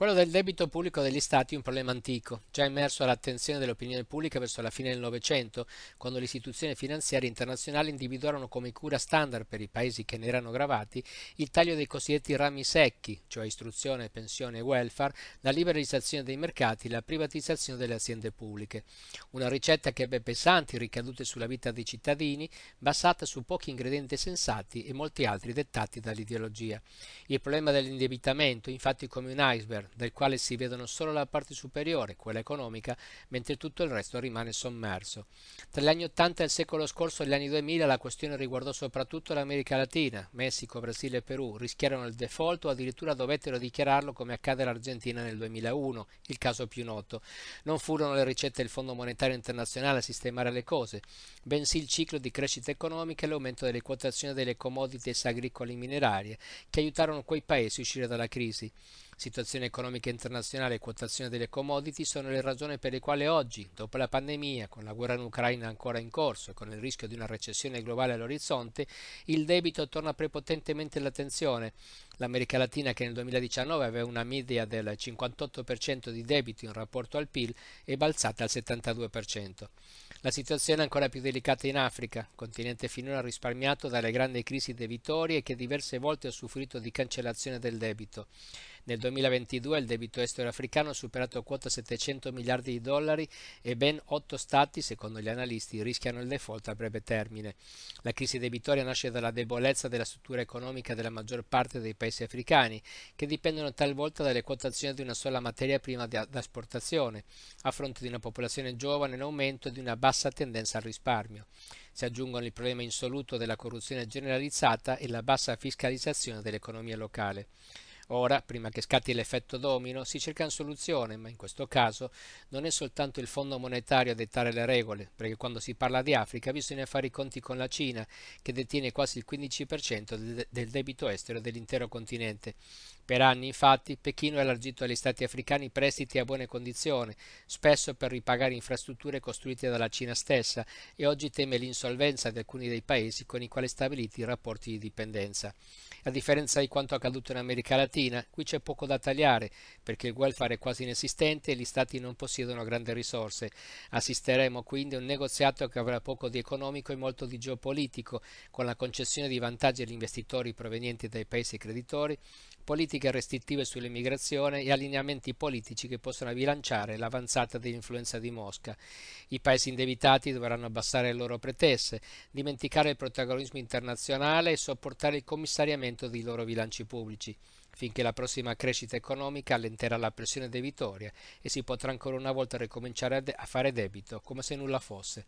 Quello del debito pubblico degli Stati è un problema antico, già emerso all'attenzione dell'opinione pubblica verso la fine del Novecento, quando le istituzioni finanziarie internazionali individuarono come cura standard per i paesi che ne erano gravati il taglio dei cosiddetti rami secchi, cioè istruzione, pensione e welfare, la liberalizzazione dei mercati e la privatizzazione delle aziende pubbliche. Una ricetta che ebbe pesanti ricadute sulla vita dei cittadini, basata su pochi ingredienti sensati e molti altri dettati dall'ideologia. Il problema dell'indebitamento, infatti, come un iceberg, del quale si vedono solo la parte superiore, quella economica, mentre tutto il resto rimane sommerso. Tra gli anni 80 del secolo scorso e gli anni 2000 la questione riguardò soprattutto l'America Latina, Messico, Brasile e Perù rischiarono il default o addirittura dovettero dichiararlo come accade all'Argentina nel 2001, il caso più noto. Non furono le ricette del Fondo Monetario Internazionale a sistemare le cose, bensì il ciclo di crescita economica e l'aumento delle quotazioni delle commodities agricole e minerarie, che aiutarono quei paesi a uscire dalla crisi. Situazione economica internazionale e quotazione delle commodity sono le ragioni per le quali oggi, dopo la pandemia, con la guerra in Ucraina ancora in corso e con il rischio di una recessione globale all'orizzonte, il debito torna prepotentemente all'attenzione. L'America Latina, che nel 2019 aveva una media del 58% di debito in rapporto al PIL, è balzata al 72%. La situazione è ancora più delicata in Africa, continente finora risparmiato dalle grandi crisi debitorie che diverse volte ha soffrito di cancellazione del debito. Nel 2022 il debito estero africano ha superato quota 700 miliardi di dollari e ben otto stati, secondo gli analisti, rischiano il default a breve termine. La crisi debitoria nasce dalla debolezza della struttura economica della maggior parte dei paesi africani, che dipendono talvolta dalle quotazioni di una sola materia prima da esportazione, a fronte di una popolazione giovane in aumento e di una bassa tendenza al risparmio. Si aggiungono il problema insoluto della corruzione generalizzata e la bassa fiscalizzazione dell'economia locale. Ora, prima che scatti l'effetto domino, si cerca una soluzione, ma in questo caso non è soltanto il Fondo monetario a dettare le regole, perché quando si parla di Africa bisogna fare i conti con la Cina, che detiene quasi il 15% del debito estero dell'intero continente. Per anni, infatti, Pechino ha elargito agli stati africani prestiti a buone condizioni, spesso per ripagare infrastrutture costruite dalla Cina stessa, e oggi teme l'insolvenza di alcuni dei paesi con i quali stabiliti i rapporti di dipendenza. A differenza di quanto accaduto in America Latina, qui c'è poco da tagliare, perché il welfare è quasi inesistente e gli stati non possiedono grandi risorse. Assisteremo quindi a un negoziato che avrà poco di economico e molto di geopolitico, con la concessione di vantaggi agli investitori provenienti dai paesi creditori, politiche restrittive sull'immigrazione e allineamenti politici che possono bilanciare l'avanzata dell'influenza di Mosca. I paesi indebitati dovranno abbassare le loro pretese, dimenticare il protagonismo internazionale e sopportare il commissariamento dei loro bilanci pubblici finché la prossima crescita economica allenterà la pressione debitoria e si potrà ancora una volta ricominciare a fare debito come se nulla fosse.